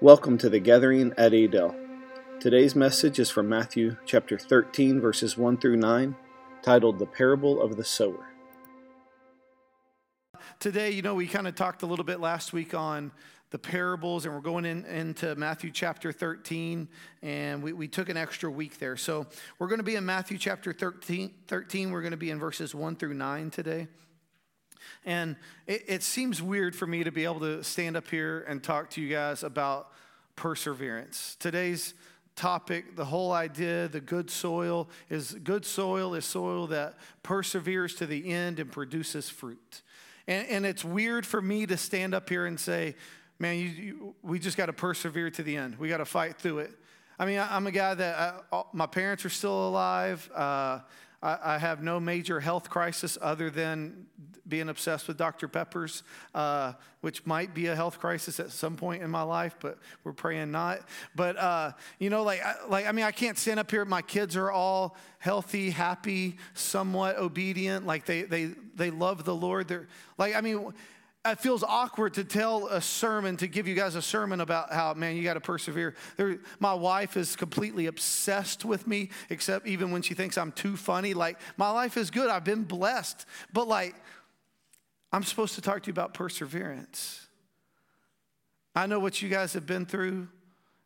Welcome to the gathering at Adel. Today's message is from Matthew chapter 13 verses 1 through 9, titled The Parable of the Sower. Today, you know, we kind of talked a little bit last week on the parables, and we're going in, into Matthew chapter 13, and we, we took an extra week there. So we're going to be in Matthew chapter 13. 13. We're going to be in verses 1 through 9 today. And it, it seems weird for me to be able to stand up here and talk to you guys about perseverance. Today's topic, the whole idea, the good soil is good soil is soil that perseveres to the end and produces fruit. And, and it's weird for me to stand up here and say, man, you, you, we just got to persevere to the end. We got to fight through it. I mean, I, am a guy that I, my parents are still alive. Uh, I, I, have no major health crisis other than being obsessed with Dr. Peppers, uh, which might be a health crisis at some point in my life, but we're praying not. But uh, you know, like, like I mean, I can't stand up here. My kids are all healthy, happy, somewhat obedient. Like they they they love the Lord. They're like I mean it feels awkward to tell a sermon, to give you guys a sermon about how, man, you got to persevere. There, my wife is completely obsessed with me, except even when she thinks I'm too funny. Like, my life is good. I've been blessed. But, like, I'm supposed to talk to you about perseverance. I know what you guys have been through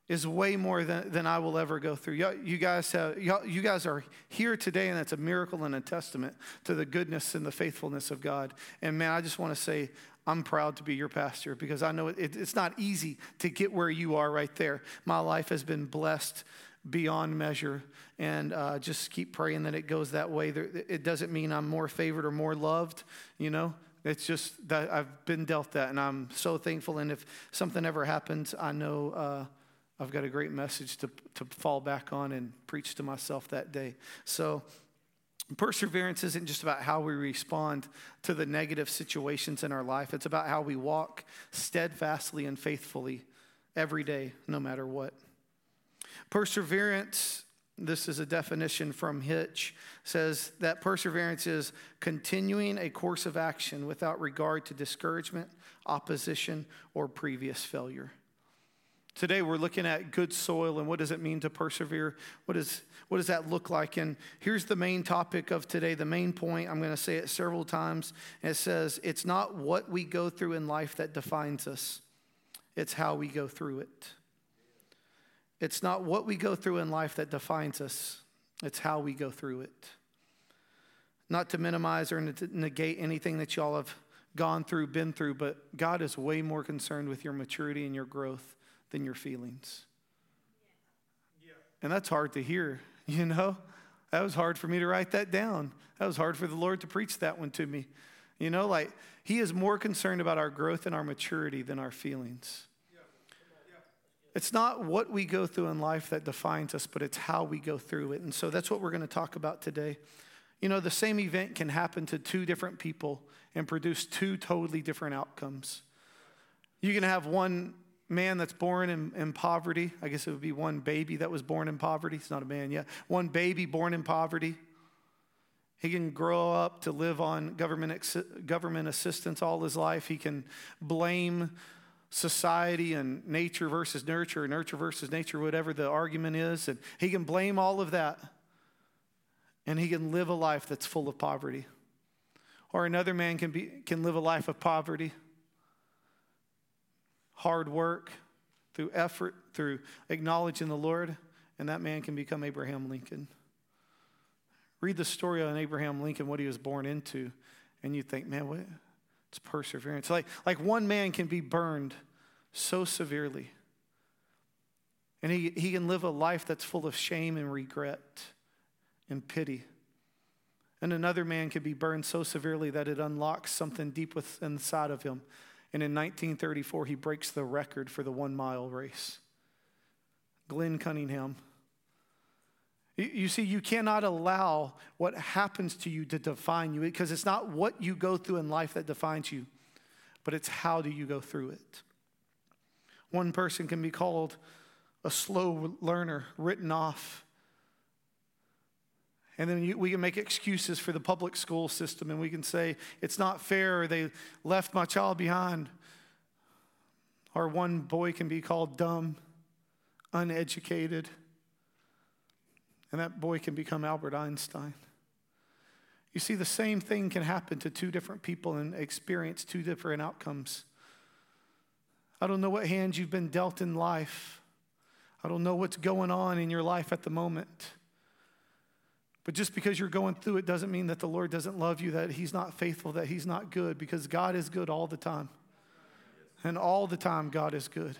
is way more than, than I will ever go through. You guys, have, you guys are here today, and that's a miracle and a testament to the goodness and the faithfulness of God. And man, I just want to say, I'm proud to be your pastor because I know it, it's not easy to get where you are right there. My life has been blessed beyond measure, and uh, just keep praying that it goes that way. It doesn't mean I'm more favored or more loved, you know. It's just that I've been dealt that, and I'm so thankful. And if something ever happens, I know uh, I've got a great message to, to fall back on and preach to myself that day. So, Perseverance isn't just about how we respond to the negative situations in our life, it's about how we walk steadfastly and faithfully every day, no matter what. Perseverance, this is a definition from Hitch, says that perseverance is continuing a course of action without regard to discouragement, opposition, or previous failure. Today we're looking at good soil and what does it mean to persevere? What, is, what does that look like? And here's the main topic of today, the main point. I'm going to say it several times. it says, It's not what we go through in life that defines us, it's how we go through it. It's not what we go through in life that defines us, it's how we go through it. Not to minimize or negate anything that y'all have gone through, been through, but God is way more concerned with your maturity and your growth than your feelings. And that's hard to hear, you know? That was hard for me to write that down. That was hard for the Lord to preach that one to me. You know, like He is more concerned about our growth and our maturity than our feelings. It's not what we go through in life that defines us, but it's how we go through it. And so that's what we're going to talk about today. You know, the same event can happen to two different people and produce two totally different outcomes. You can have one man that's born in, in, poverty. I guess it would be one baby that was born in poverty. It's not a man yet. One baby born in poverty. He can grow up to live on government, government assistance all his life. He can blame society and nature versus nurture, nurture versus nature, whatever the argument is. And he can blame all of that. And he can live a life that's full of poverty. Or another man can, be, can live a life of poverty hard work, through effort, through acknowledging the Lord, and that man can become Abraham Lincoln. Read the story on Abraham Lincoln, what he was born into, and you think, man, what? It's perseverance. Like, like one man can be burned so severely, and he, he can live a life that's full of shame and regret and pity. And another man can be burned so severely that it unlocks something deep within inside of him and in 1934, he breaks the record for the one mile race. Glenn Cunningham. You see, you cannot allow what happens to you to define you because it's not what you go through in life that defines you, but it's how do you go through it. One person can be called a slow learner, written off and then you, we can make excuses for the public school system and we can say, it's not fair, or they left my child behind. Or one boy can be called dumb, uneducated, and that boy can become Albert Einstein. You see, the same thing can happen to two different people and experience two different outcomes. I don't know what hands you've been dealt in life. I don't know what's going on in your life at the moment. But just because you're going through it doesn't mean that the Lord doesn't love you, that He's not faithful, that He's not good, because God is good all the time. And all the time, God is good.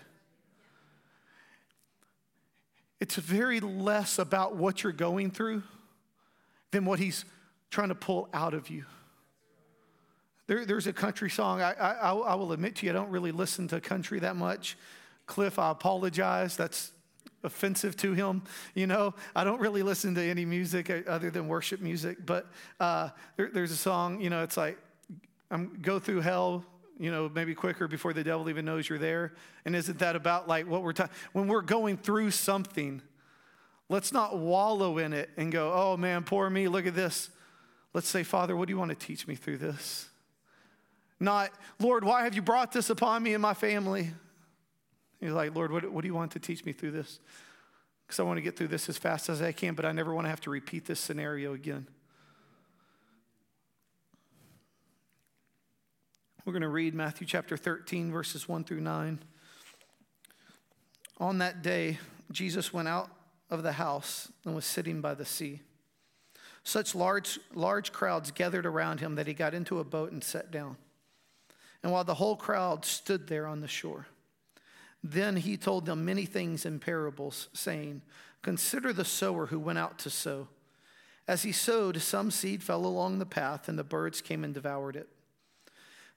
It's very less about what you're going through than what He's trying to pull out of you. There, there's a country song. I, I, I will admit to you, I don't really listen to country that much. Cliff, I apologize. That's offensive to him. You know, I don't really listen to any music other than worship music. But uh, there, there's a song. You know, it's like, I'm go through hell. You know, maybe quicker before the devil even knows you're there. And isn't that about like what we're talking? When we're going through something, let's not wallow in it and go, "Oh man, poor me. Look at this." Let's say, Father, what do you want to teach me through this? Not, Lord, why have you brought this upon me and my family? You're like, Lord, what, what do you want to teach me through this? Because I want to get through this as fast as I can, but I never want to have to repeat this scenario again. We're going to read Matthew chapter 13, verses 1 through 9. On that day, Jesus went out of the house and was sitting by the sea. Such large, large crowds gathered around him that he got into a boat and sat down. And while the whole crowd stood there on the shore, then he told them many things in parables, saying, Consider the sower who went out to sow. As he sowed, some seed fell along the path, and the birds came and devoured it.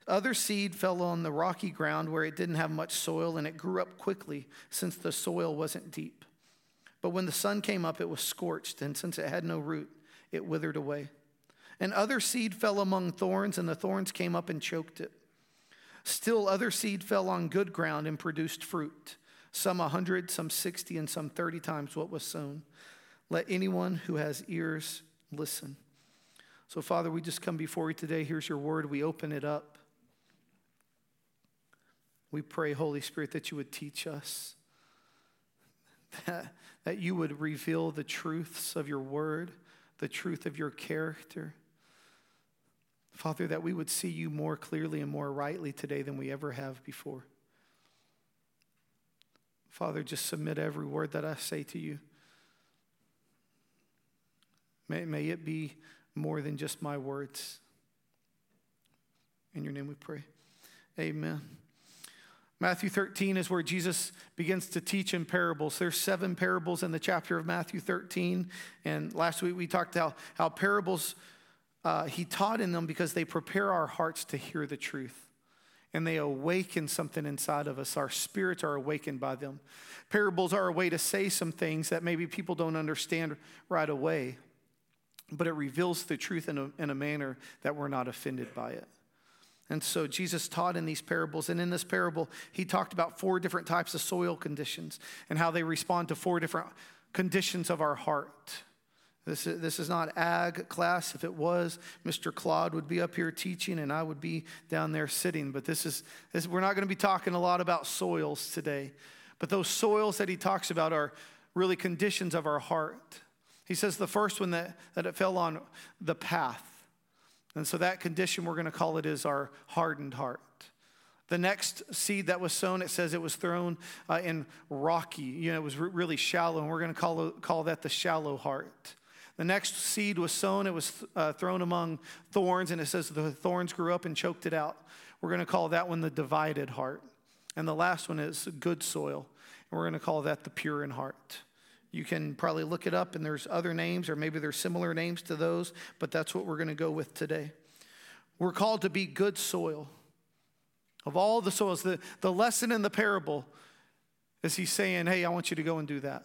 Other seed fell on the rocky ground where it didn't have much soil, and it grew up quickly, since the soil wasn't deep. But when the sun came up, it was scorched, and since it had no root, it withered away. And other seed fell among thorns, and the thorns came up and choked it. Still, other seed fell on good ground and produced fruit, some a hundred, some sixty, and some thirty times what was sown. Let anyone who has ears listen. So, Father, we just come before you today. Here's your word. We open it up. We pray, Holy Spirit, that you would teach us, that, that you would reveal the truths of your word the truth of your character. Father, that we would see you more clearly and more rightly today than we ever have before. Father, just submit every word that I say to you. May, may it be more than just my words. In your name we pray. Amen. Matthew 13 is where Jesus begins to teach in parables. There's seven parables in the chapter of Matthew 13. And last week we talked how, how parables, uh, he taught in them because they prepare our hearts to hear the truth. And they awaken something inside of us. Our spirits are awakened by them. Parables are a way to say some things that maybe people don't understand right away, but it reveals the truth in a, in a manner that we're not offended by it. And so Jesus taught in these parables. And in this parable, he talked about four different types of soil conditions and how they respond to four different conditions of our heart. This is, this is not ag class. If it was, Mr. Claude would be up here teaching and I would be down there sitting. But this is, this, we're not going to be talking a lot about soils today. But those soils that he talks about are really conditions of our heart. He says the first one that, that it fell on the path. And so that condition, we're going to call it is our hardened heart. The next seed that was sown, it says it was thrown uh, in rocky, you know, it was really shallow, and we're going to call, call that the shallow heart. The next seed was sown, it was uh, thrown among thorns, and it says the thorns grew up and choked it out. We're going to call that one the divided heart. And the last one is good soil, and we're going to call that the pure in heart. You can probably look it up, and there's other names, or maybe there's similar names to those, but that's what we're going to go with today. We're called to be good soil. Of all the soils, the, the lesson in the parable is he's saying, Hey, I want you to go and do that.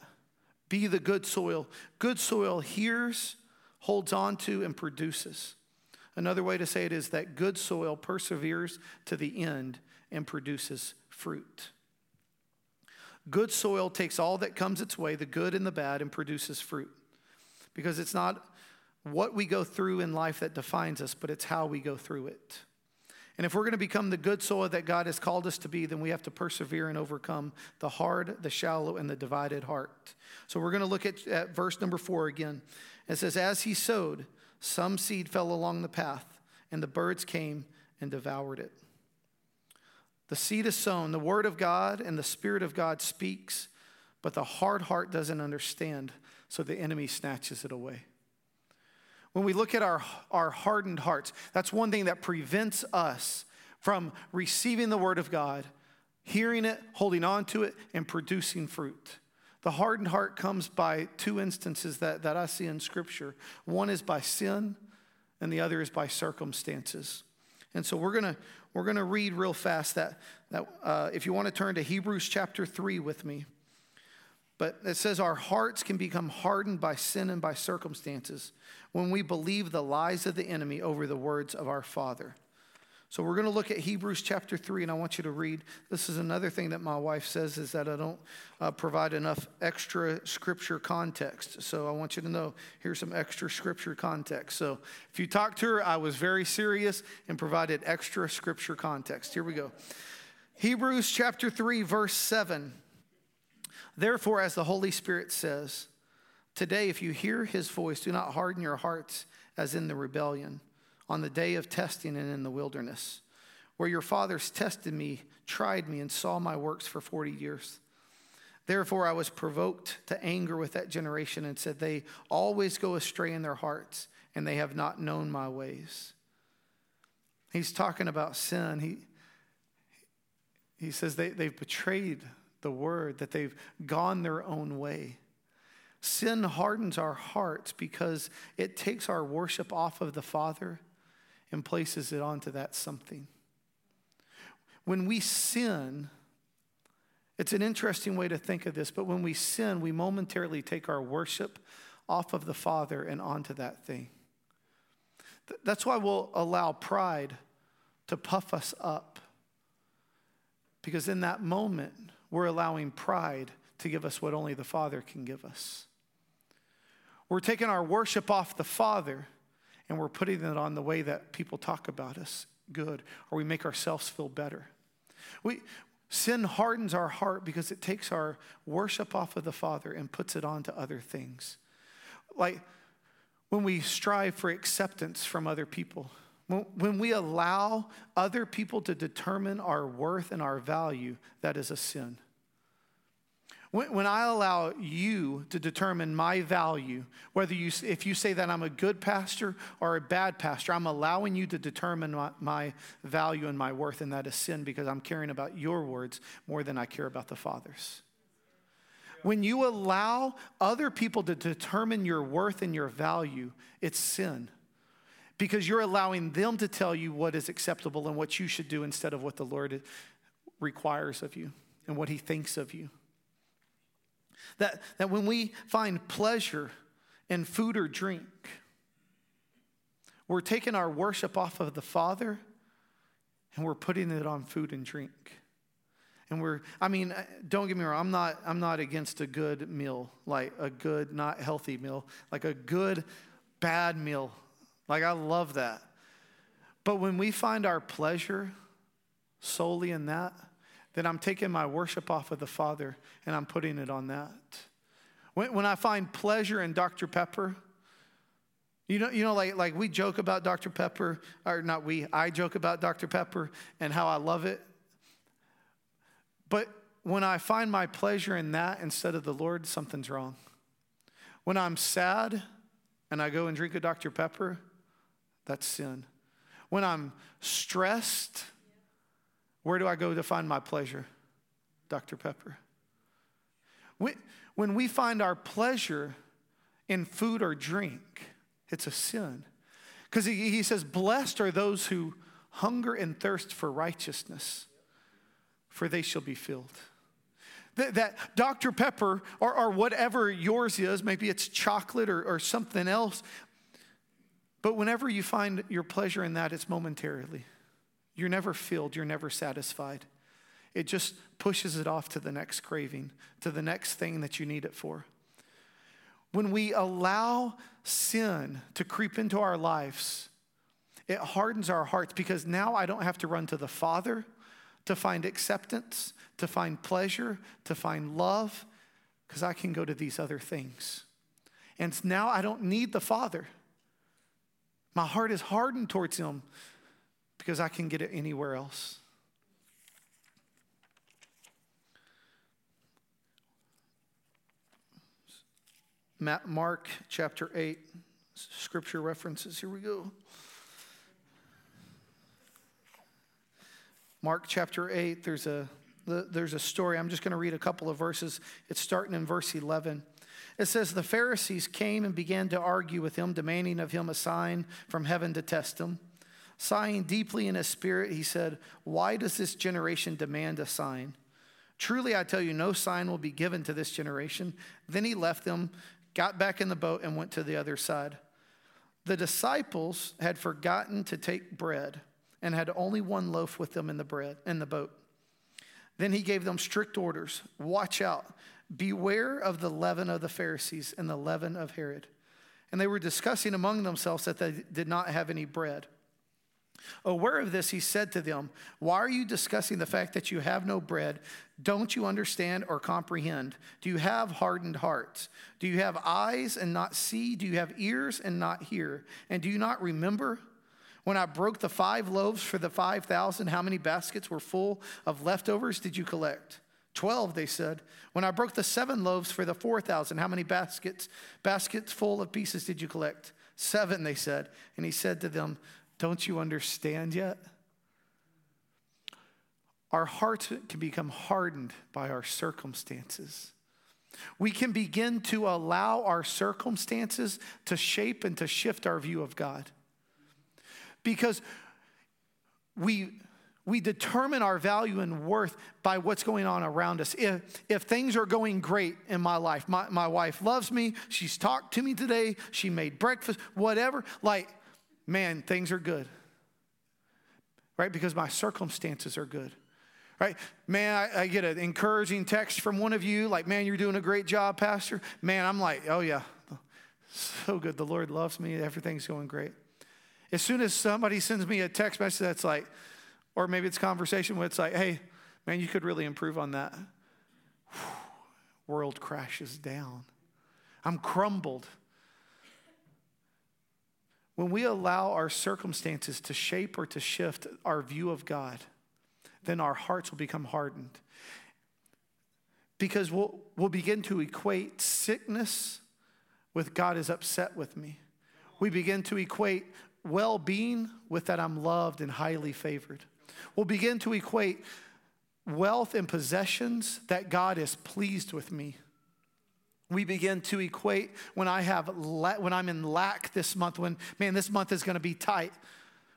Be the good soil. Good soil hears, holds on to, and produces. Another way to say it is that good soil perseveres to the end and produces fruit. Good soil takes all that comes its way, the good and the bad, and produces fruit. Because it's not what we go through in life that defines us, but it's how we go through it. And if we're going to become the good soil that God has called us to be, then we have to persevere and overcome the hard, the shallow, and the divided heart. So we're going to look at, at verse number four again. It says, As he sowed, some seed fell along the path, and the birds came and devoured it. The seed is sown, the word of God and the Spirit of God speaks, but the hard heart doesn't understand, so the enemy snatches it away. When we look at our, our hardened hearts, that's one thing that prevents us from receiving the Word of God, hearing it, holding on to it, and producing fruit. The hardened heart comes by two instances that, that I see in Scripture one is by sin, and the other is by circumstances. And so we're going to we're gonna read real fast that, that uh, if you want to turn to Hebrews chapter 3 with me. But it says our hearts can become hardened by sin and by circumstances when we believe the lies of the enemy over the words of our Father. So we're going to look at Hebrews chapter 3, and I want you to read. This is another thing that my wife says is that I don't uh, provide enough extra scripture context. So I want you to know here's some extra scripture context. So if you talk to her, I was very serious and provided extra scripture context. Here we go. Hebrews chapter 3, verse 7. Therefore, as the Holy Spirit says, today, if you hear his voice, do not harden your hearts as in the rebellion on the day of testing and in the wilderness, where your fathers tested me, tried me, and saw my works for 40 years. Therefore, I was provoked to anger with that generation and said, They always go astray in their hearts, and they have not known my ways. He's talking about sin. He, he says they, they've betrayed the word, that they've gone their own way. Sin hardens our hearts because it takes our worship off of the Father and places it onto that something. When we sin, it's an interesting way to think of this, but when we sin, we momentarily take our worship off of the Father and onto that thing. That's why we'll allow pride to puff us up. Because in that moment, we're allowing pride to give us what only the Father can give us. We're taking our worship off the Father and we're putting it on the way that people talk about us good or we make ourselves feel better. We, sin hardens our heart because it takes our worship off of the Father and puts it onto other things. Like when we strive for acceptance from other people, when we allow other people to determine our worth and our value, that is a sin. When, I allow you to determine my value, whether you, if you say that I'm a good pastor or a bad pastor, I'm allowing you to determine my, my value and my worth, and that is sin because I'm caring about your words more than I care about the Father's. When you allow other people to determine your worth and your value, it's sin because you're allowing them to tell you what is acceptable and what you should do instead of what the Lord requires of you and what He thinks of you. That, that when we find pleasure in food or drink, we're taking our worship off of the Father and we're putting it on food and drink. And we're, I mean, uh, don't get me wrong, I'm not, I'm not against a good meal, like a good, not healthy meal, like a good, bad meal like, I love that. But when we find our pleasure solely in that, then I'm taking my worship off of the Father and I'm putting it on that. When, when I find pleasure in Dr. Pepper, you know, you know like, like we joke about Dr. Pepper, or not we, I joke about Dr. Pepper and how I love it. But when I find my pleasure in that instead of the Lord, something's wrong. When I'm sad and I go and drink a Dr. Pepper, that's sin. When I'm stressed, where do I go to find my pleasure? Dr. Pepper. When we find our pleasure in food or drink, it's a sin. Because he, he says, Blessed are those who hunger and thirst for righteousness, for they shall be filled. That, that Dr. Pepper or, or whatever yours is, maybe it's chocolate or, or something else, but whenever you find your pleasure in that, it's momentarily. You're never filled, you're never satisfied. It just pushes it off to the next craving, to the next thing that you need it for. When we allow sin to creep into our lives It hardens our hearts because now I don't have to run to the Father to find acceptance, to find pleasure, to find love, because I can go to these other things. And now I don't need the Father. My heart is hardened towards Him because I can get it anywhere else. Mark chapter 8, scripture references. Here we go. Mark chapter 8, there's a, there's a story. I'm just going to read a couple of verses. It's starting in verse 11. It says, The Pharisees came and began to argue with him, demanding of him a sign from heaven to test him. Sighing deeply in his spirit, he said, Why does this generation demand a sign? Truly, I tell you, no sign will be given to this generation. Then he left them, got back in the boat, and went to the other side. The disciples had forgotten to take bread and had only one loaf with them in the bread in the boat. Then he gave them strict orders. Watch out. Beware of the leaven of the Pharisees and the leaven of Herod. And they were discussing among themselves that they did not have any bread. Aware of this, he said to them, Why are you discussing the fact that you have no bread? Don't you understand or comprehend? Do you have hardened hearts? Do you have eyes and not see? Do you have ears and not hear? And do you not remember? When I broke the five loaves for the 5,000, how many baskets were full of leftovers did you collect? Twelve, they said. When I broke the seven loaves for the 4,000, how many baskets, baskets full of pieces did you collect? Seven, they said. And he said to them, Don't you understand yet? Our hearts can become hardened by our circumstances. We can begin to allow our circumstances to shape and to shift our view of God because we we determine our value and worth by what's going on around us. If, if things are going great in my life, my, my wife loves me, she's talked to me today, she made breakfast, whatever, like, man, things are good. Right? Because my circumstances are good. Right? Man, I, I get an encouraging text from one of you, like, man, you're doing a great job, Pastor. Man, I'm like, oh, yeah, so good. The Lord loves me, everything's going great. As soon as somebody sends me a text message that's like, or maybe it's conversation where it's like, hey, man, you could really improve on that. World crashes down. I'm crumbled. When we allow our circumstances to shape or to shift our view of God, then our hearts will become hardened. Because we'll, we'll begin to equate sickness with God is upset with me. We begin to equate well being with that I'm loved and highly favored. We'll begin to equate wealth and possessions that God is pleased with me. We begin to equate when I have when I'm in lack this month, when man, this month is going to be tight.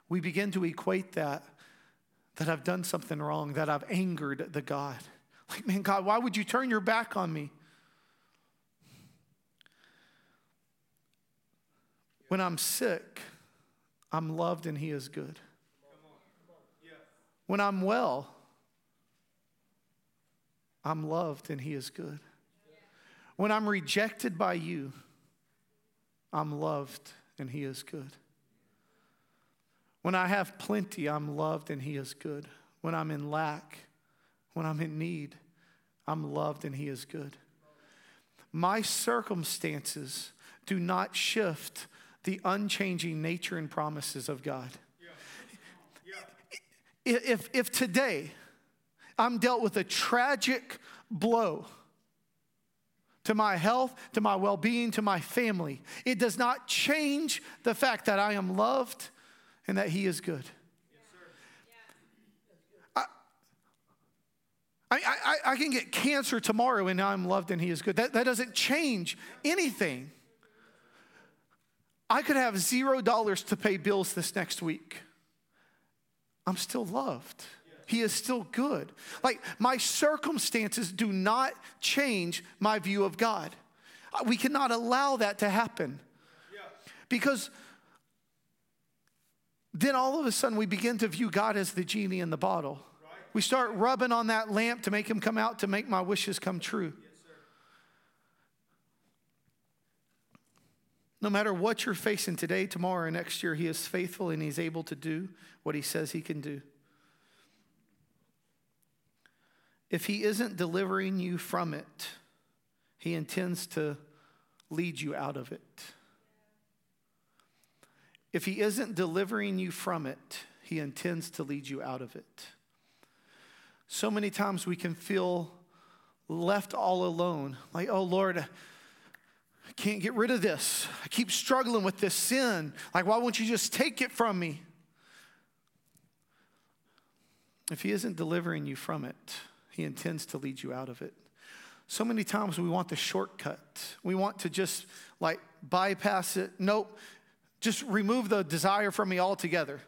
We begin to equate that that I've done something wrong, that I've angered the God. Like, man, God, why would you turn your back on me? When I'm sick, I'm loved and He is good. When I'm well, I'm loved and He is good. When I'm rejected by you, I'm loved and He is good. When I have plenty, I'm loved and He is good. When I'm in lack, when I'm in need, I'm loved and He is good. My circumstances do not shift the unchanging nature and promises of God. If, if today I'm dealt with a tragic blow to my health, to my well being, to my family, it does not change the fact that I am loved and that He is good. I, I, I, can get cancer tomorrow and now I'm loved and He is good. That, that doesn't change anything. I could have zero dollars to pay bills this next week. I'm still loved. He is still good. Like my circumstances do not change my view of God. Uh, we cannot allow that to happen. Because then all of a sudden we begin to view God as the genie in the bottle. We start rubbing on that lamp to make him come out to make my wishes come true. No matter what you're facing today, tomorrow, or next year, He is faithful and He's able to do what He says He can do. If He isn't delivering you from it, He intends to lead you out of it. If He isn't delivering you from it, He intends to lead you out of it. So many times we can feel left all alone, like, oh Lord, I can't get rid of this. I keep struggling with this sin. Like, why won't you just take it from me? If He isn't delivering you from it, He intends to lead you out of it. So many times we want the shortcut. We want to just like bypass it. Nope, just remove the desire from me altogether.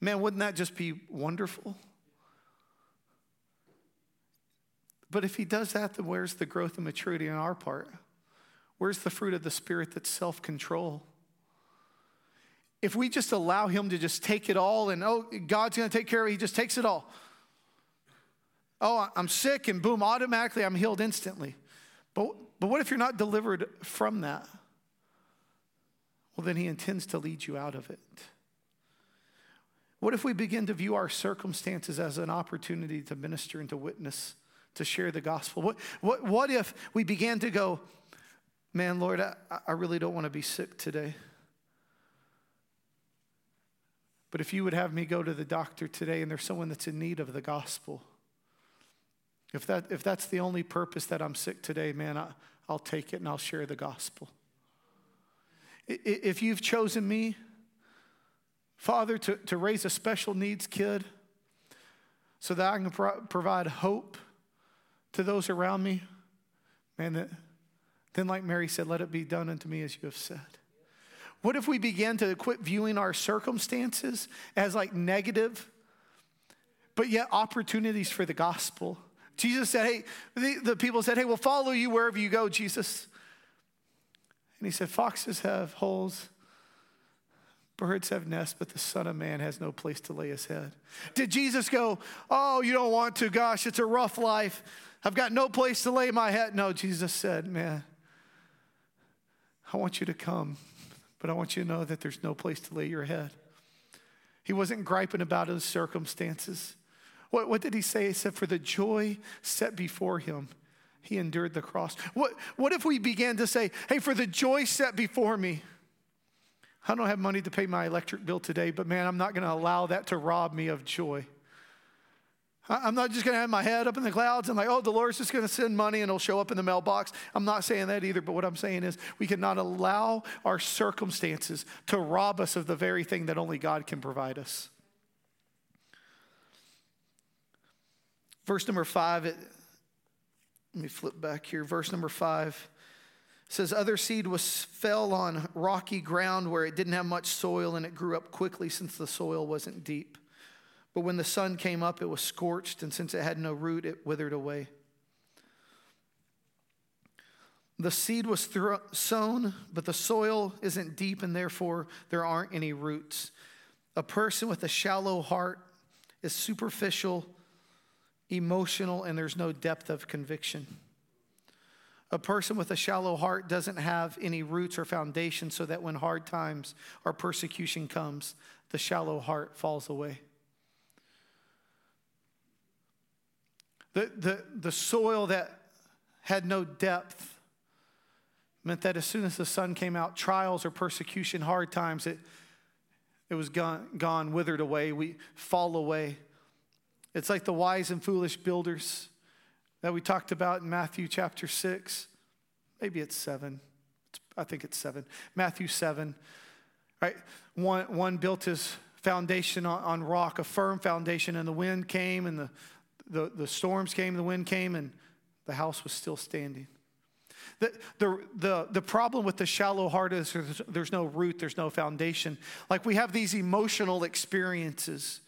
Man, wouldn't that just be wonderful? But if he does that, then where's the growth and maturity on our part? Where's the fruit of the Spirit that's self control? If we just allow him to just take it all and, oh, God's going to take care of it, he just takes it all. Oh, I'm sick, and boom, automatically I'm healed instantly. But, but what if you're not delivered from that? Well, then he intends to lead you out of it. What if we begin to view our circumstances as an opportunity to minister and to witness, to share the gospel? What, what, what if we began to go, man, Lord, I, I really don't want to be sick today? But if you would have me go to the doctor today and there's someone that's in need of the gospel, if, that, if that's the only purpose that I'm sick today, man, I, I'll take it and I'll share the gospel. If you've chosen me, Father, to, to raise a special needs kid so that I can pro- provide hope to those around me, man, that, then, like Mary said, let it be done unto me as you have said. What if we began to quit viewing our circumstances as like negative, but yet opportunities for the gospel? Jesus said, Hey, the, the people said, Hey, we'll follow you wherever you go, Jesus. And he said, Foxes have holes, birds have nests, but the Son of Man has no place to lay his head. Did Jesus go, Oh, you don't want to? Gosh, it's a rough life. I've got no place to lay my head. No, Jesus said, Man, I want you to come, but I want you to know that there's no place to lay your head. He wasn't griping about his circumstances. What, what did he say? He said, For the joy set before him, he endured the cross. What, what if we began to say, Hey, for the joy set before me, I don't have money to pay my electric bill today, but man, I'm not going to allow that to rob me of joy. I'm not just going to have my head up in the clouds and like, oh, the Lord's just going to send money and it'll show up in the mailbox. I'm not saying that either, but what I'm saying is we cannot allow our circumstances to rob us of the very thing that only God can provide us. Verse number five, it, let me flip back here. Verse number five says, Other seed was fell on rocky ground where it didn't have much soil and it grew up quickly since the soil wasn't deep. But when the sun came up, it was scorched, and since it had no root, it withered away. The seed was thro- sown, but the soil isn't deep, and therefore there aren't any roots. A person with a shallow heart is superficial, emotional, and there's no depth of conviction. A person with a shallow heart doesn't have any roots or foundation, so that when hard times or persecution comes, the shallow heart falls away. The, the, the soil that had no depth meant that as soon as the sun came out, trials or persecution, hard times, it, it was gone, gone, withered away. We fall away. It's like the wise and foolish builders that we talked about in Matthew chapter 6. Maybe it's 7. I think it's 7. Matthew 7. Right? One, one built his foundation on, on rock, a firm foundation, and the wind came and the, the, the storms came, the wind came, and the house was still standing. The, the, the, the problem with the shallow heart is there's, there's no root, there's no foundation. Like we have these emotional experiences,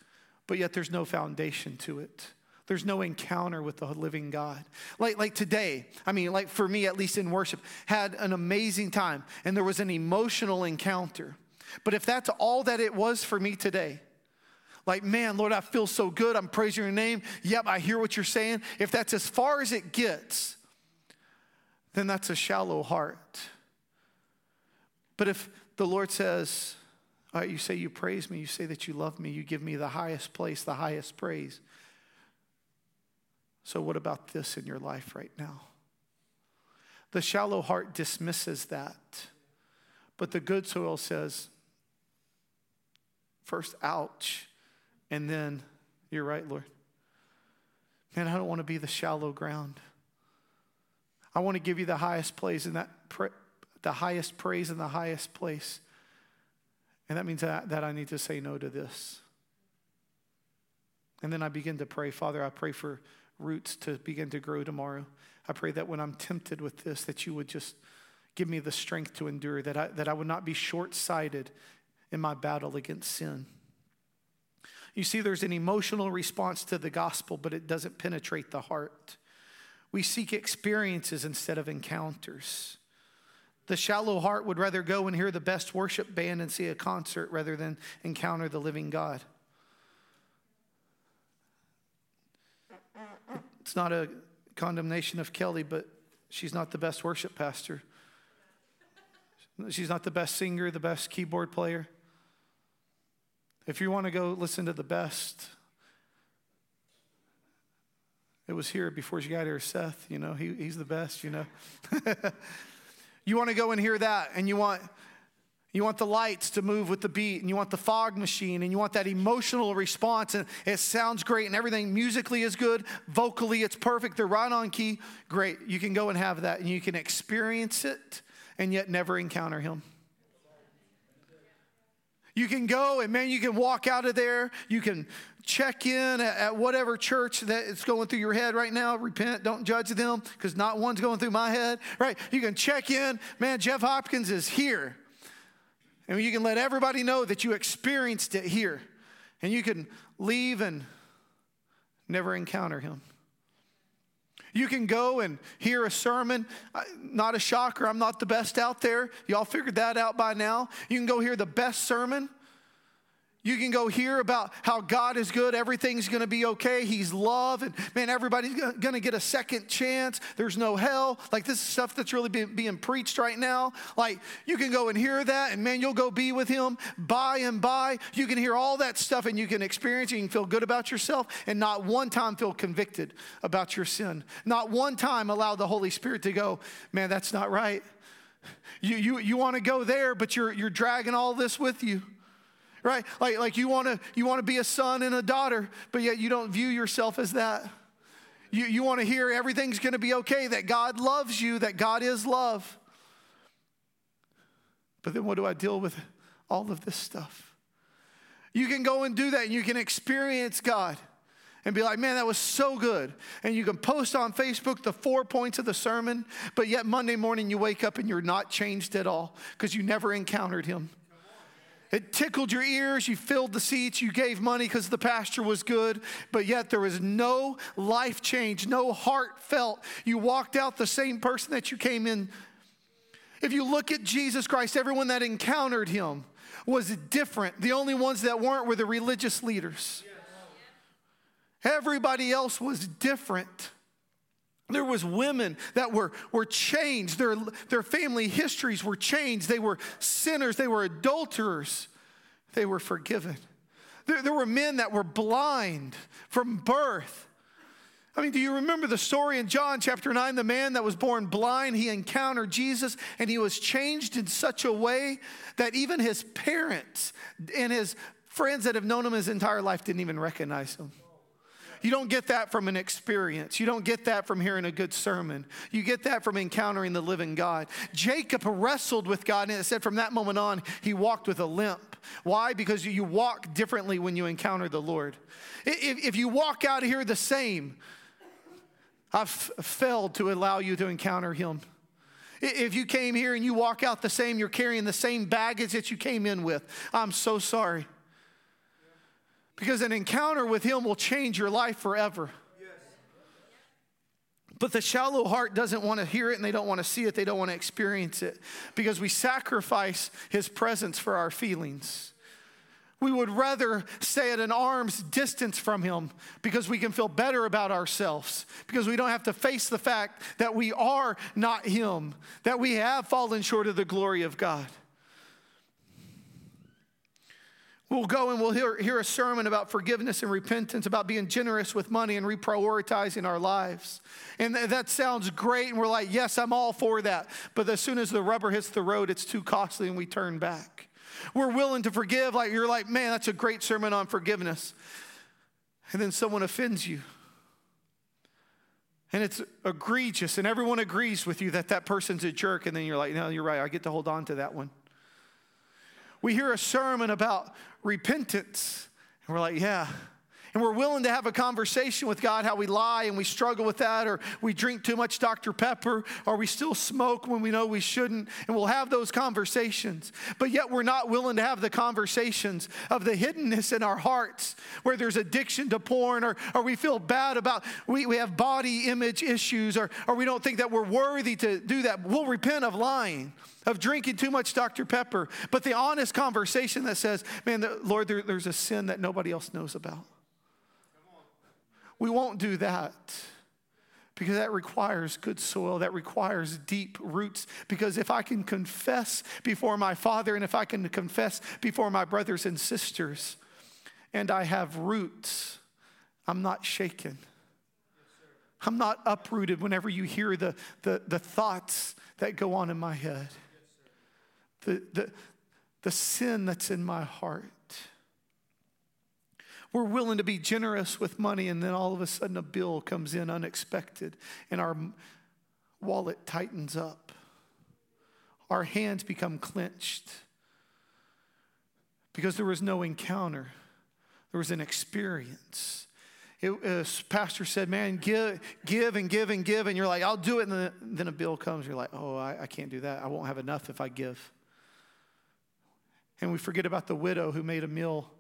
but yet there's no foundation to it. There's no encounter with the living God. Like, like today, I mean, like for me, at least in worship, had an amazing time and there was an emotional encounter. But if that's all that it was for me today, like, man, Lord, I feel so good. I'm praising your name. Yep, I hear what you're saying. If that's as far as it gets, then that's a shallow heart. But if the Lord says, all right, you say you praise me, you say that you love me, you give me the highest place, the highest praise. So, what about this in your life right now? The shallow heart dismisses that. But the good soil says, first, ouch, and then, you're right, Lord. Man, I don't want to be the shallow ground. I want to give you the highest praise in that the highest praise in the highest place. And that means that, that I need to say no to this. And then I begin to pray, Father, I pray for roots to begin to grow tomorrow. I pray that when I'm tempted with this, that you would just give me the strength to endure, that I, that I would not be short sighted in my battle against sin. You see, there's an emotional response to the gospel, but it doesn't penetrate the heart. We seek experiences instead of encounters. The shallow heart would rather go and hear the best worship band and see a concert rather than encounter the living God. It's not a condemnation of Kelly, but she's not the best worship pastor. She's not the best singer, the best keyboard player. If you want to go listen to the best, it was here before you got here, Seth. You know, he, he's the best, you know. you want to go and hear that, and you want you want the lights to move with the beat, and you want the fog machine, and you want that emotional response, and it sounds great, and everything musically is good, vocally it's perfect, they're right on key. Great. You can go and have that, and you can experience it and yet never encounter Him. You can go and man, you can walk out of there. You can check in at, at whatever church that is going through your head right now. Repent, don't judge them because not one's going through my head, right? You can check in. Man, Jeff Hopkins is here. And you can let everybody know that you experienced it here. And you can leave and never encounter him. You can go and hear a sermon. Not a shocker, I'm not the best out there. Y'all figured that out by now. You can go hear the best sermon you can go hear about how God is good, everything's gonna be okay, He's love, and man, everybody's gonna get a second chance. There's no hell. Like, this is stuff that's really being, being preached right now. Like, you can go and hear that, and man, you'll go be with Him by and by. You can hear all that stuff, and you can experience, you can feel good about yourself, and not one time feel convicted about your sin. Not one time allow the Holy Spirit to go, man, that's not right. You, you, you wanna go there, but you're, you're dragging all this with you right? Like, like you want to you want to be a son and a daughter, but yet you don't view yourself as that. You, you want to hear everything's going to be okay, that God loves you, that God is love. But then what do I deal with all of this stuff? You can go and do that and you can experience God and be like, man, that was so good. And you can post on Facebook the four points of the sermon, but yet Monday morning you wake up and you're not changed at all because you never encountered Him. It tickled your ears. You filled the seats. You gave money because the pastor was good, but yet there was no life change, no heartfelt. You walked out the same person that you came in. If you look at Jesus Christ, everyone that encountered him was different. The only ones that weren't were the religious leaders. Everybody else was different. There was women that were, were changed. Their, their family histories were changed. They were sinners. They were adulterers. They were forgiven. There, there were men that were blind from birth. I mean, do you remember the story in John chapter 9? The man that was born blind, he encountered Jesus and he was changed in such a way that even his parents and his friends that have known him his entire life didn't even recognize him. You don't get that from an experience. You don't get that from hearing a good sermon. You get that from encountering the living God. Jacob wrestled with God, and it said from that moment on, he walked with a limp. Why? Because you walk differently when you encounter the Lord. If, if you walk out of here the same, I've failed to allow you to encounter him. If you came here and you walk out the same, you're carrying the same baggage that you came in with. I'm so sorry. Because an encounter with Him will change your life forever. But the shallow heart doesn't want to hear it and they don't want to see it, they don't want to experience it because we sacrifice His presence for our feelings. We would rather stay at an arm's distance from Him because we can feel better about ourselves, because we don't have to face the fact that we are not Him, that we have fallen short of the glory of God. We'll go and we'll hear, hear a sermon about forgiveness and repentance, about being generous with money and reprioritizing our lives. And th- that sounds great. And we're like, yes, I'm all for that. But as soon as the rubber hits the road, it's too costly and we turn back. We're willing to forgive. Like, you're like, man, that's a great sermon on forgiveness. And then someone offends you. And it's egregious, and everyone agrees with you that that person's a jerk. And then you're like, no, you're right. I get to hold on to that one. We hear a sermon about repentance, and we're like, yeah. And we're willing to have a conversation with God how we lie and we struggle with that, or we drink too much Dr. Pepper, or we still smoke when we know we shouldn't, and we'll have those conversations. But yet we're not willing to have the conversations of the hiddenness in our hearts where there's addiction to porn, or, or we feel bad about, we, we have body image issues, or, or we don't think that we're worthy to do that. We'll repent of lying of drinking too much Dr. Pepper, but the honest conversation that says, man, the, Lord, there, there's a sin that nobody else knows about. We won't do that because that requires good soil, that requires deep roots. Because if I can confess before my Father and if I can confess before my brothers and sisters, and I have roots, I'm not shaken. I'm not uprooted whenever you hear the, the, the thoughts that go on in my head the, the, the sin that's in my heart. We're willing to be generous with money, and then all of a sudden a bill comes in unexpected, and our wallet tightens up. Our hands become clenched because there was no encounter, there was an experience. It, uh, pastor said, "Man, give, give, and give and give," and you're like, "I'll do it," and then, then a bill comes. You're like, "Oh, I, I can't do that. I won't have enough if I give." And we forget about the widow who made a meal,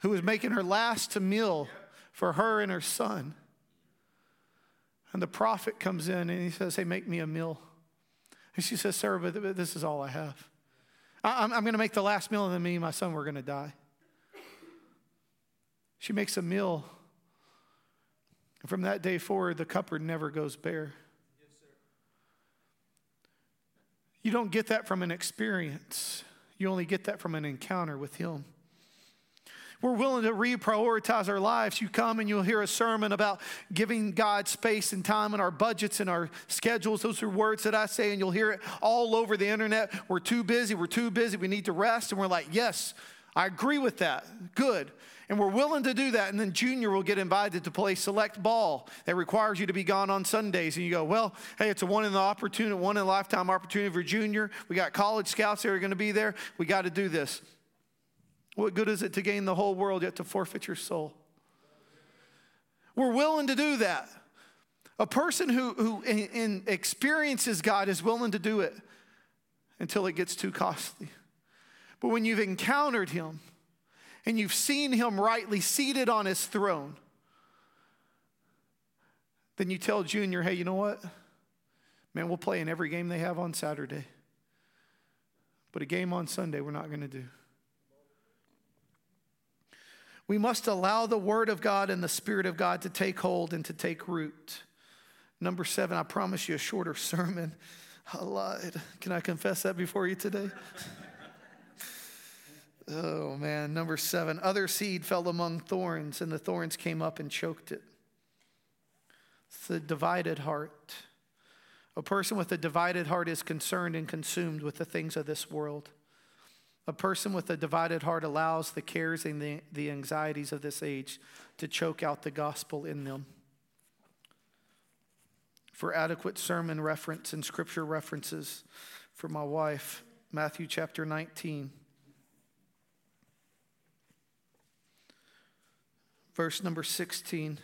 who was making her last meal for her and her son. And the prophet comes in and he says, Hey, make me a meal. And she says, Sir, but this is all I have. I'm, I'm going to make the last meal, and then me and my son, we're going to die. She makes a meal. And from that day forward, the cupboard never goes bare. You don't get that from an experience, you only get that from an encounter with Him. We're willing to reprioritize our lives. You come and you'll hear a sermon about giving God space and time in our budgets and our schedules. Those are words that I say, and you'll hear it all over the internet. We're too busy. We're too busy. We need to rest. And we're like, yes, I agree with that. Good. And we're willing to do that. And then Junior will get invited to play select ball that requires you to be gone on Sundays. And you go, well, hey, it's a one in the opportunity, one in a lifetime opportunity for Junior. We got college scouts that are going to be there. We got to do this. What good is it to gain the whole world yet to forfeit your soul? We're willing to do that. A person who, who in, in experiences God is willing to do it until it gets too costly. But when you've encountered Him, and you've seen him rightly seated on his throne, then you tell Junior, hey, you know what? Man, we'll play in every game they have on Saturday. But a game on Sunday, we're not going to do. We must allow the Word of God and the Spirit of God to take hold and to take root. Number seven, I promise you a shorter sermon. I lied. Can I confess that before you today? Oh man, number seven. Other seed fell among thorns, and the thorns came up and choked it. It's the divided heart. A person with a divided heart is concerned and consumed with the things of this world. A person with a divided heart allows the cares and the, the anxieties of this age to choke out the gospel in them. For adequate sermon reference and scripture references for my wife, Matthew chapter 19. verse number 16.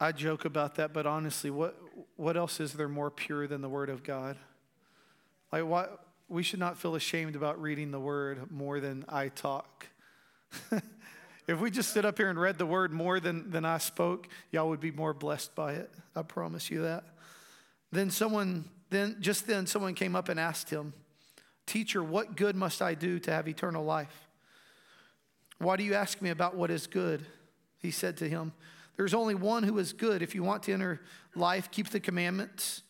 I joke about that, but honestly, what, what else is there more pure than the Word of God? Like, what, we should not feel ashamed about reading the Word more than I talk. if we just stood up here and read the Word more than, than I spoke, y'all would be more blessed by it. I promise you that. Then someone, then just then, someone came up and asked him, Teacher, what good must I do to have eternal life? Why do you ask me about what is good? He said to him, There's only one who is good. If you want to enter life, keep the commandments.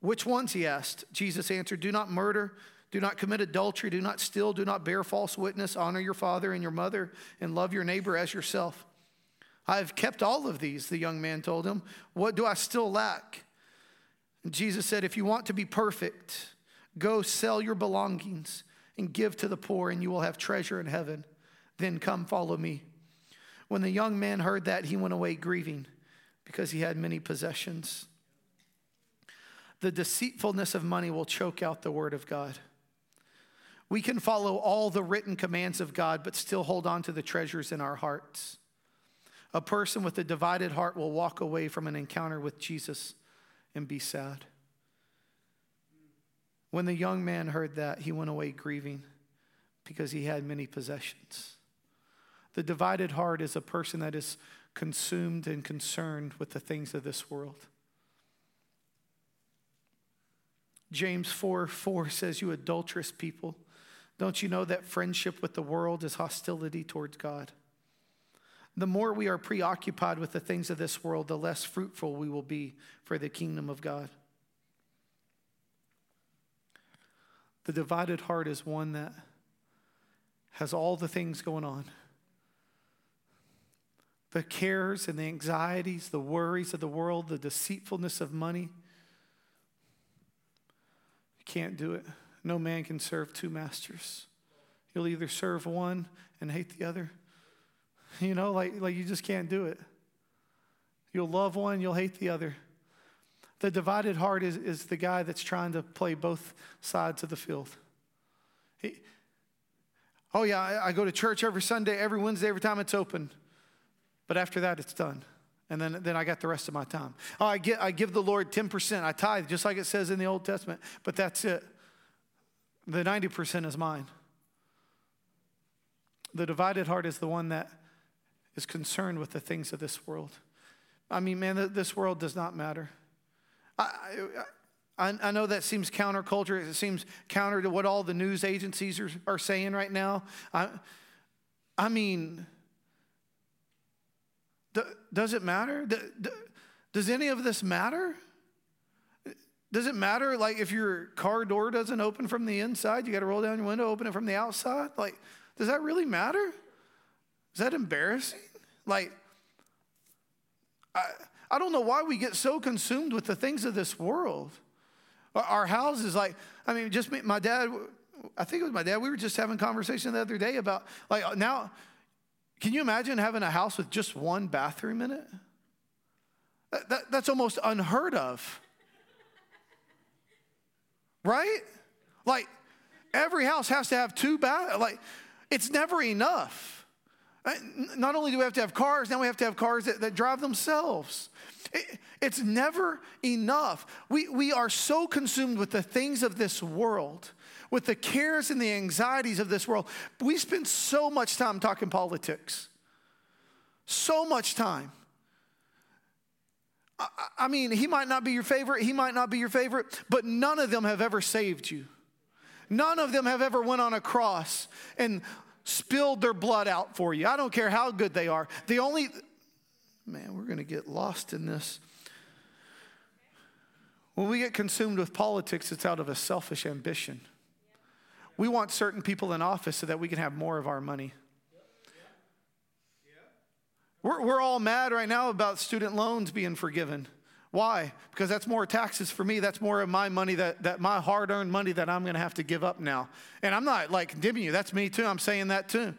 Which ones? He asked. Jesus answered, Do not murder, Do not commit adultery. Do not steal. Do not bear false witness. Honor your father and your mother, and love your neighbor as yourself. I have kept all of these, the young man told him. What do I still lack? And Jesus said, If you want to be perfect, go sell your belongings and give to the poor, and you will have treasure in heaven. Then come follow me. When the young man heard that, he went away grieving because he had many possessions. The deceitfulness of money will choke out the word of God. We can follow all the written commands of God, but still hold on to the treasures in our hearts. A person with a divided heart will walk away from an encounter with Jesus and be sad. When the young man heard that, he went away grieving because he had many possessions. The divided heart is a person that is consumed and concerned with the things of this world. James 4 4 says, You adulterous people, don't you know that friendship with the world is hostility towards God? The more we are preoccupied with the things of this world, the less fruitful we will be for the kingdom of God. The divided heart is one that has all the things going on the cares and the anxieties, the worries of the world, the deceitfulness of money. You can't do it. No man can serve two masters. You'll either serve one and hate the other. You know, like, like you just can't do it. You'll love one, you'll hate the other. The divided heart is, is the guy that's trying to play both sides of the field. He, oh, yeah, I, I go to church every Sunday, every Wednesday, every time it's open. But after that, it's done. And then, then I got the rest of my time. Oh, I, get, I give the Lord 10%. I tithe, just like it says in the Old Testament, but that's it. The 90% is mine. The divided heart is the one that is concerned with the things of this world. I mean, man, this world does not matter. I, I, I know that seems counterculture. It seems counter to what all the news agencies are, are saying right now. I, I mean, does it matter? Does any of this matter? Does it matter, like, if your car door doesn't open from the inside, you got to roll down your window, open it from the outside? Like, does that really matter? Is that embarrassing? Like, I, I don't know why we get so consumed with the things of this world. Our houses, like, I mean, just me, my dad, I think it was my dad, we were just having conversation the other day about, like, uh, now, can you imagine having a house with just one bathroom in it? That, that, that's almost unheard of. Right? Like, every house has to have two baths. Like, it's never enough. Uh, not only do we have to have cars, now we have to have cars that, that drive themselves. It, it's never enough. We, we are so consumed with the things of this world with the cares and the anxieties of this world. We spend so much time talking politics. So much time. I, mean, he might not be your favorite, he might not be your favorite, but none of them have ever saved you. None of them have ever went on a cross and spilled their blood out for you. I don't care how good they are. The only man, we're going to get lost in this. When we get consumed with politics, it's out of a selfish ambition. We want certain people in office so that we can have more of our money. We're, we're all mad right now about student loans being forgiven. Why? Because that's more taxes for me. That's more of my money, that, that my hard earned money that I'm going to have to give up now. And I'm not like condemning you. That's me too. I'm saying that too.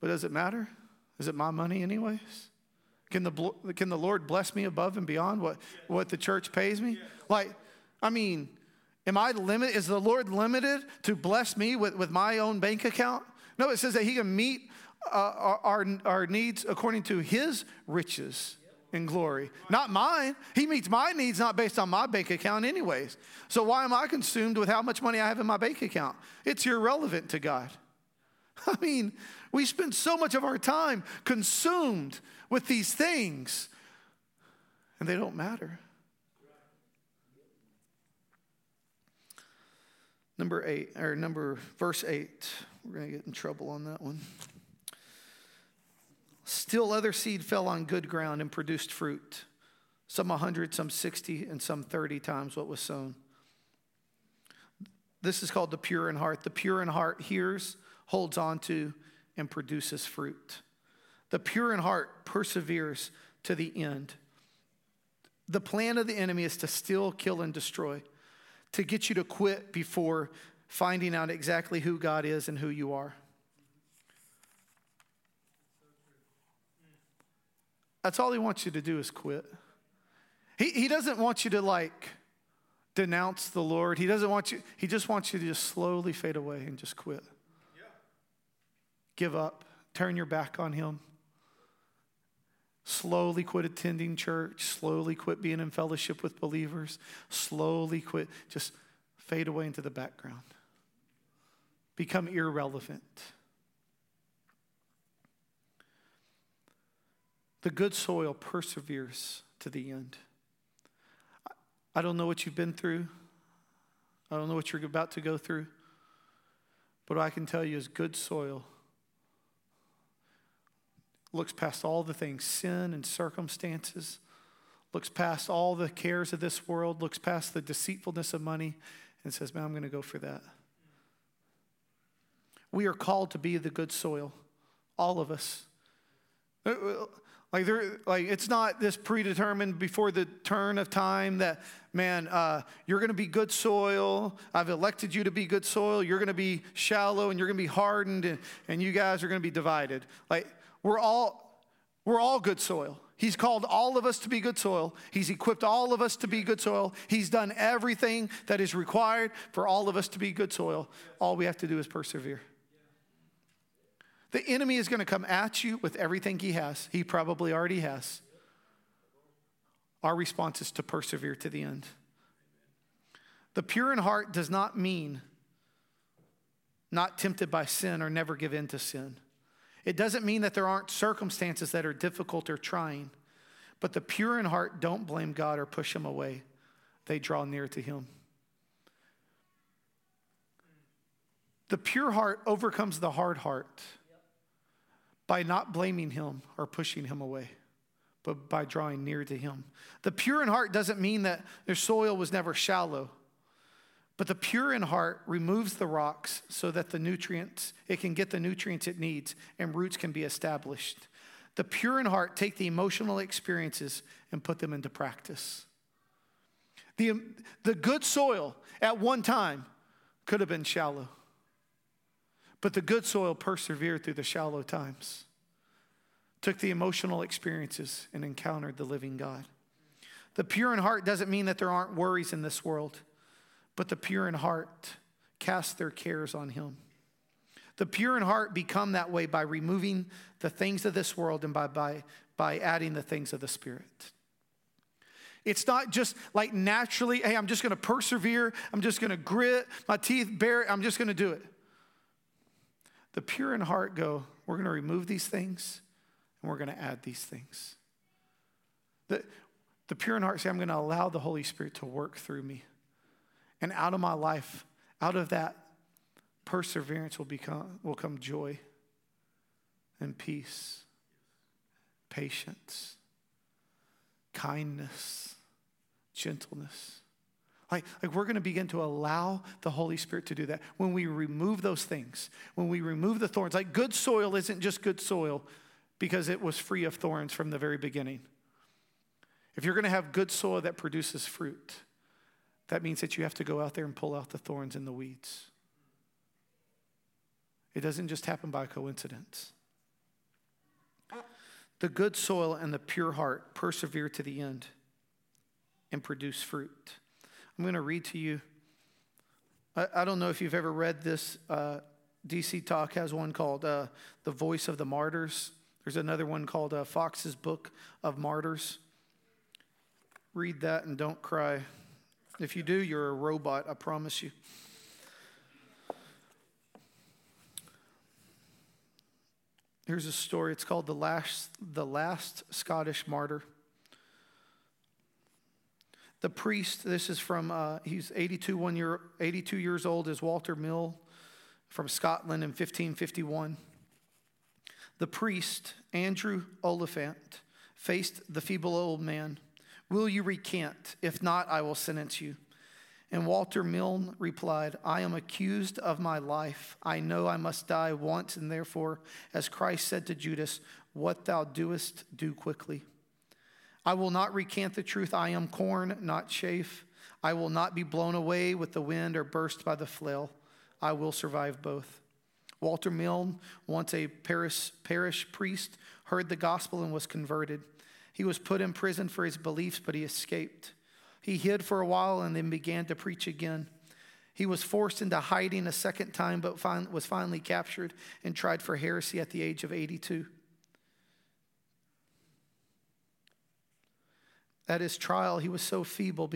But does it matter? Is it my money, anyways? Can the, can the Lord bless me above and beyond what, what the church pays me? Like, I mean, Am I limited? Is the Lord limited to bless me with, with my own bank account? No, it says that He can meet uh, our, our, our needs according to His riches and glory, not mine. He meets my needs not based on my bank account, anyways. So why am I consumed with how much money I have in my bank account? It's irrelevant to God. I mean, we spend so much of our time consumed with these things, and they don't matter. Number eight, or number verse eight. We're going to get in trouble on that one. Still, other seed fell on good ground and produced fruit, some a hundred, some 60, and some 30 times what was sown. this is called the pure in heart. The pure in heart hears, holds on to, and produces fruit. The pure in heart perseveres to the end. The plan of the enemy is to steal, kill, and destroy, to get you to quit before finding out exactly who God is and who you are. That's all he wants you to do is quit. He, he doesn't want you to like denounce the Lord. He doesn't want you, he just wants you to just slowly fade away and just quit. Yeah. Give up, turn your back on him. Slowly quit attending church, slowly quit being in fellowship with believers, slowly quit, just fade away into the background. Become irrelevant. The good soil perseveres to the end. I don't know what you've been through. I don't know what you're about to go through. But what I can tell you is good soil looks past all the things sin and circumstances, looks past all the cares of this world, looks past the deceitfulness of money, and says, Man, I'm going to go for that. We are called to be the good soil, all of us. Uh, uh, like, there, like it's not this predetermined before the turn of time that, man, uh, you're going to be good soil. I've elected you to be good soil. You're going to be shallow and you're going to be hardened and, and you guys are going to be divided. Like, we're all, we're all good soil. He's called all of us to be good soil. He's equipped all of us to be good soil. He's done everything that is required for all of us to be good soil. All we have to do is persevere. The enemy is going to come at you with everything he has. He probably already has. Our response is to persevere to the end. The pure in heart does not mean not tempted by sin or never give in to sin. It doesn't mean that there aren't circumstances that are difficult or trying, but the pure in heart don't blame God or push him away. They draw near to him. The pure heart overcomes the hard heart by not blaming him or pushing him away, but by drawing near to him. The pure in heart doesn't mean that their soil was never shallow. But the pure in heart removes the rocks so that the nutrients, it can get the nutrients it needs and roots can be established. The pure in heart take the emotional experiences and put them into practice. The, the good soil at one time could have been shallow, but the good soil persevered through the shallow times, took the emotional experiences and encountered the living God. The pure in heart doesn't mean that there aren't worries in this world but the pure in heart cast their cares on him. The pure in heart become that way by removing the things of this world and by, by, by adding the things of the Spirit. It's not just like naturally, hey, I'm just to persevere. I'm just to grit my teeth, bear it, I'm just to do it. The pure in heart go, we're going to remove these things and we're going to add these things. The, the pure in heart say, I'm going to allow the Holy Spirit to work through me. And out of my life, out of that perseverance will become will come joy and peace, patience, kindness, gentleness. Like, like we're going to begin to allow the Holy Spirit to do that. When we remove those things, when we remove the thorns, like good soil isn't just good soil because it was free of thorns from the very beginning. If you're going to have good soil that produces fruit, that means that you have to go out there and pull out the thorns and the weeds. It doesn't just happen by coincidence. The good soil and the pure heart persevere to the end and produce fruit. I'm going to read to you. I, I don't know if you've ever read this. Uh, DC Talk has one called uh, The Voice of the Martyrs. There's another one called uh, Fox's Book of Martyrs. Read that and don't cry. If you do, you're a robot, I promise you. Here's a story. It's called The Last, the Last Scottish Martyr. The priest, this is from, uh, he's 82, one year, 82 years old, is Walter Mill from Scotland in 1551. The priest, Andrew Oliphant, faced the feeble old man Will you recant? If not, I will sentence you. And Walter Milne replied, I am accused of my life. I know I must die once, and therefore, as Christ said to Judas, What thou doest, do quickly. I will not recant the truth. I am corn, not chaff. I will not be blown away with the wind or burst by the flail. I will survive both. Walter Milne, once a parish, parish priest, heard the gospel and was converted. He was put in prison for his beliefs, but he escaped. He hid for a while and then began to preach again. He was forced into hiding a second time, but was finally captured and tried for heresy at the age of 82. At his trial, he was so feeble,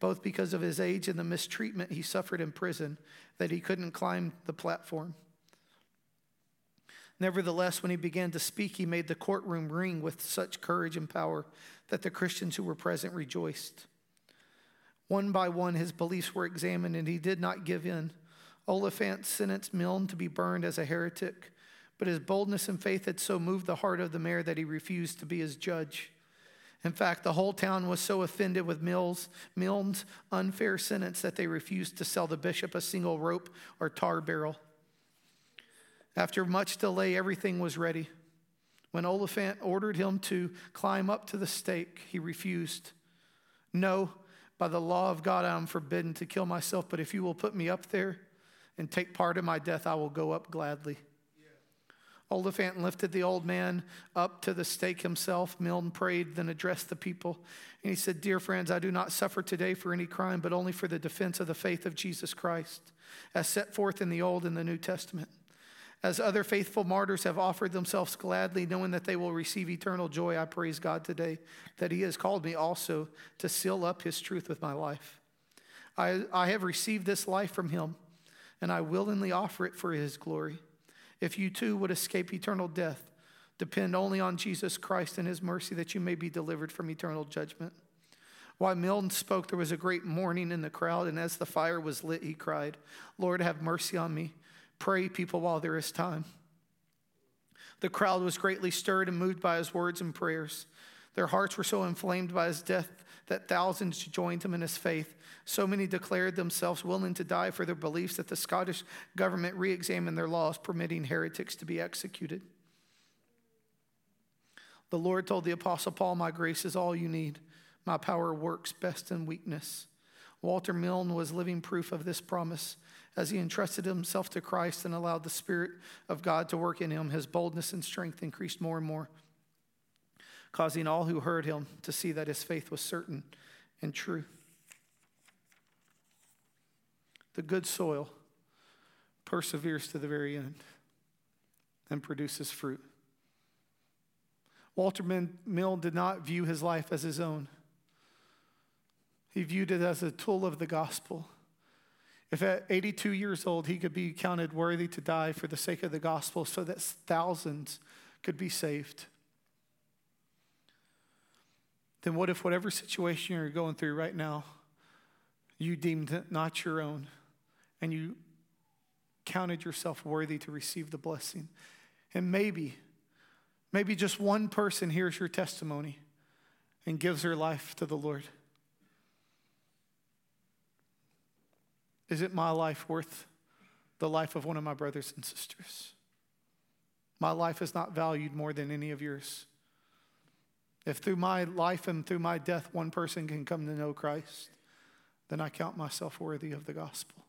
both because of his age and the mistreatment he suffered in prison, that he couldn't climb the platform. Nevertheless, when he began to speak, he made the courtroom ring with such courage and power that the Christians who were present rejoiced. One by one, his beliefs were examined, and he did not give in. Oliphant sentenced Milne to be burned as a heretic, but his boldness and faith had so moved the heart of the mayor that he refused to be his judge. In fact, the whole town was so offended with Milne's unfair sentence that they refused to sell the bishop a single rope or tar barrel. After much delay, everything was ready. When Oliphant ordered him to climb up to the stake, he refused. No, by the law of God, I am forbidden to kill myself, but if you will put me up there and take part in my death, I will go up gladly. Oliphant lifted the old man up to the stake himself. Milne prayed, then addressed the people. And he said, Dear friends, I do not suffer today for any crime, but only for the defense of the faith of Jesus Christ, as set forth in the Old and the New Testament. As other faithful martyrs have offered themselves gladly, knowing that they will receive eternal joy, I praise God today that He has called me also to seal up His truth with my life. I, I have received this life from Him, and I willingly offer it for His glory. If you too would escape eternal death, depend only on Jesus Christ and His mercy that you may be delivered from eternal judgment. While Milne spoke, there was a great mourning in the crowd, and as the fire was lit, he cried, Lord, have mercy on me Pray, people, while there is time. The crowd was greatly stirred and moved by his words and prayers. Their hearts were so inflamed by his death that thousands joined him in his faith. So many declared themselves willing to die for their beliefs that the Scottish government re examined their laws permitting heretics to be executed. The Lord told the Apostle Paul, My grace is all you need. My power works best in weakness. Walter Milne was living proof of this promise. As he entrusted himself to Christ and allowed the Spirit of God to work in him, his boldness and strength increased more and more, causing all who heard him to see that his faith was certain and true. The good soil perseveres to the very end and produces fruit. Walter Mill did not view his life as his own. He viewed it as a tool of the gospel if at 82 years old he could be counted worthy to die for the sake of the gospel so that thousands could be saved, then what if whatever situation you're going through right now, you deemed not your own and you counted yourself worthy to receive the blessing? And maybe, maybe just one person hears your testimony and gives their life to the Lord. Is it my life worth the life of one of my brothers and sisters? My life is not valued more than any of yours. If through my life and through my death one person can come to know Christ, then I count myself worthy of the gospel.